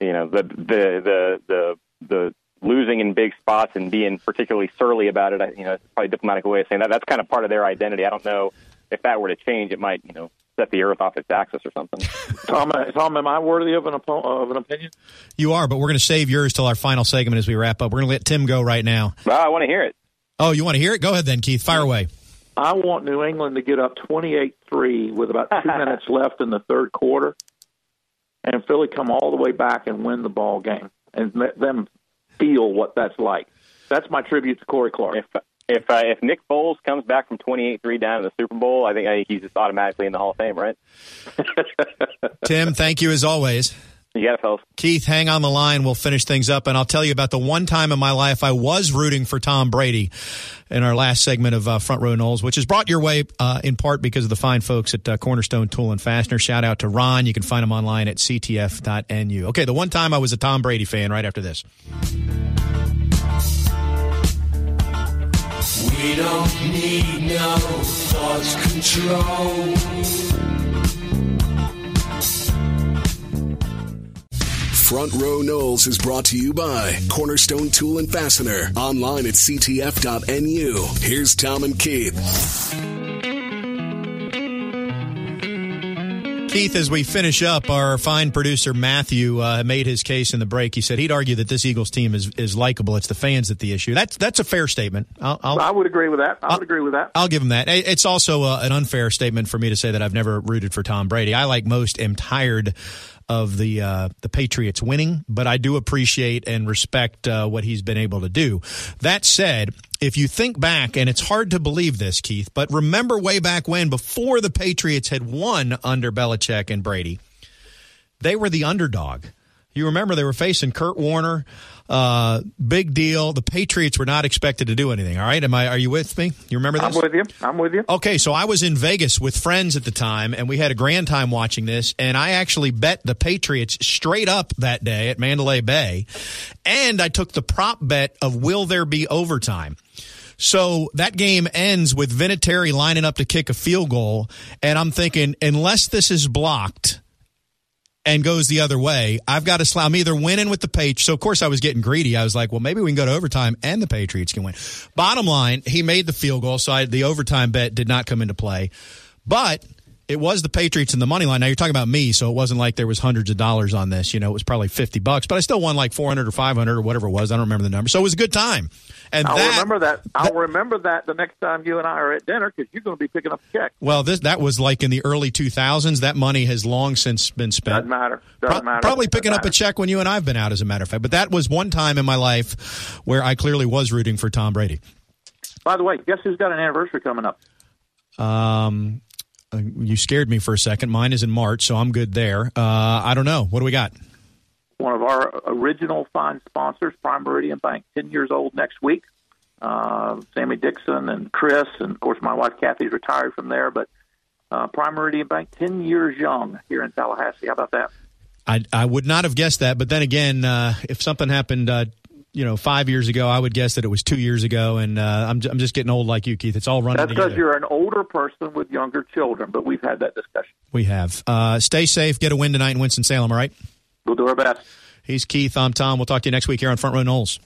you know the the the the the losing in big spots and being particularly surly about it. You know, it's probably a diplomatic way of saying that. That's kind of part of their identity. I don't know if that were to change, it might you know set the earth off its axis or something. Tom, uh, Tom, am I worthy of an of an opinion? You are, but we're going to save yours till our final segment as we wrap up. We're going to let Tim go right now. Well, I want to hear it. Oh, you want to hear it? Go ahead then, Keith. Fire away. I want New England to get up 28-3 with about two minutes left in the third quarter, and Philly come all the way back and win the ball game, and let them feel what that's like. That's my tribute to Corey Clark. If if uh, if Nick Foles comes back from 28-3 down in the Super Bowl, I think, I think he's just automatically in the Hall of Fame, right? Tim, thank you as always. You got it, fellas. Keith, hang on the line. We'll finish things up, and I'll tell you about the one time in my life I was rooting for Tom Brady in our last segment of uh, Front Row Noles, which is brought your way uh, in part because of the fine folks at uh, Cornerstone Tool and Fastener. Shout out to Ron. You can find him online at ctf.nu. Okay, the one time I was a Tom Brady fan right after this. We don't need no thought control. Front Row Noles is brought to you by Cornerstone Tool and Fastener. Online at ctf.nu. Here's Tom and Keith. Keith, as we finish up, our fine producer Matthew uh, made his case in the break. He said he'd argue that this Eagles team is, is likable. It's the fans that the issue. That's that's a fair statement. I'll, I'll, I would agree with that. I would I'll- agree with that. I'll give him that. It's also uh, an unfair statement for me to say that I've never rooted for Tom Brady. I, like most, am tired of the uh, the Patriots winning, but I do appreciate and respect uh, what he's been able to do. That said, if you think back, and it's hard to believe this, Keith, but remember way back when, before the Patriots had won under Belichick and Brady, they were the underdog. You remember they were facing Kurt Warner, uh, big deal. The Patriots were not expected to do anything. All right, am I? Are you with me? You remember this? I'm with you. I'm with you. Okay, so I was in Vegas with friends at the time, and we had a grand time watching this. And I actually bet the Patriots straight up that day at Mandalay Bay, and I took the prop bet of will there be overtime. So that game ends with Vinatieri lining up to kick a field goal, and I'm thinking, unless this is blocked and goes the other way, I've got to slam. I'm either winning with the Patriots. So of course I was getting greedy. I was like, well, maybe we can go to overtime and the Patriots can win. Bottom line, he made the field goal, so I, the overtime bet did not come into play. But it was the Patriots in the money line. Now you're talking about me, so it wasn't like there was hundreds of dollars on this. You know, it was probably fifty bucks, but I still won like four hundred or five hundred or whatever it was. I don't remember the number. So it was a good time. And I'll that, remember that. I'll remember that the next time you and I are at dinner because you're going to be picking up a check. Well, this that was like in the early 2000s. That money has long since been spent. Doesn't matter. Doesn't Pro- matter. Probably picking Doesn't up a check when you and I've been out, as a matter of fact. But that was one time in my life where I clearly was rooting for Tom Brady. By the way, guess who's got an anniversary coming up? Um, uh, you scared me for a second. Mine is in March, so I'm good there. Uh, I don't know. What do we got? One of our original fine sponsors, Prime Meridian Bank, 10 years old next week. Uh, Sammy Dixon and Chris, and of course, my wife Kathy's retired from there. But uh, Prime Meridian Bank, 10 years young here in Tallahassee. How about that? I I would not have guessed that, but then again, uh, if something happened, uh, you know, five years ago, I would guess that it was two years ago, and uh, I'm j- I'm just getting old like you, Keith. It's all running That's because you're an older person with younger children, but we've had that discussion. We have. Uh, stay safe. Get a win tonight in Winston Salem. All right. We'll do our best. He's Keith. I'm Tom. We'll talk to you next week here on Front Row Noles.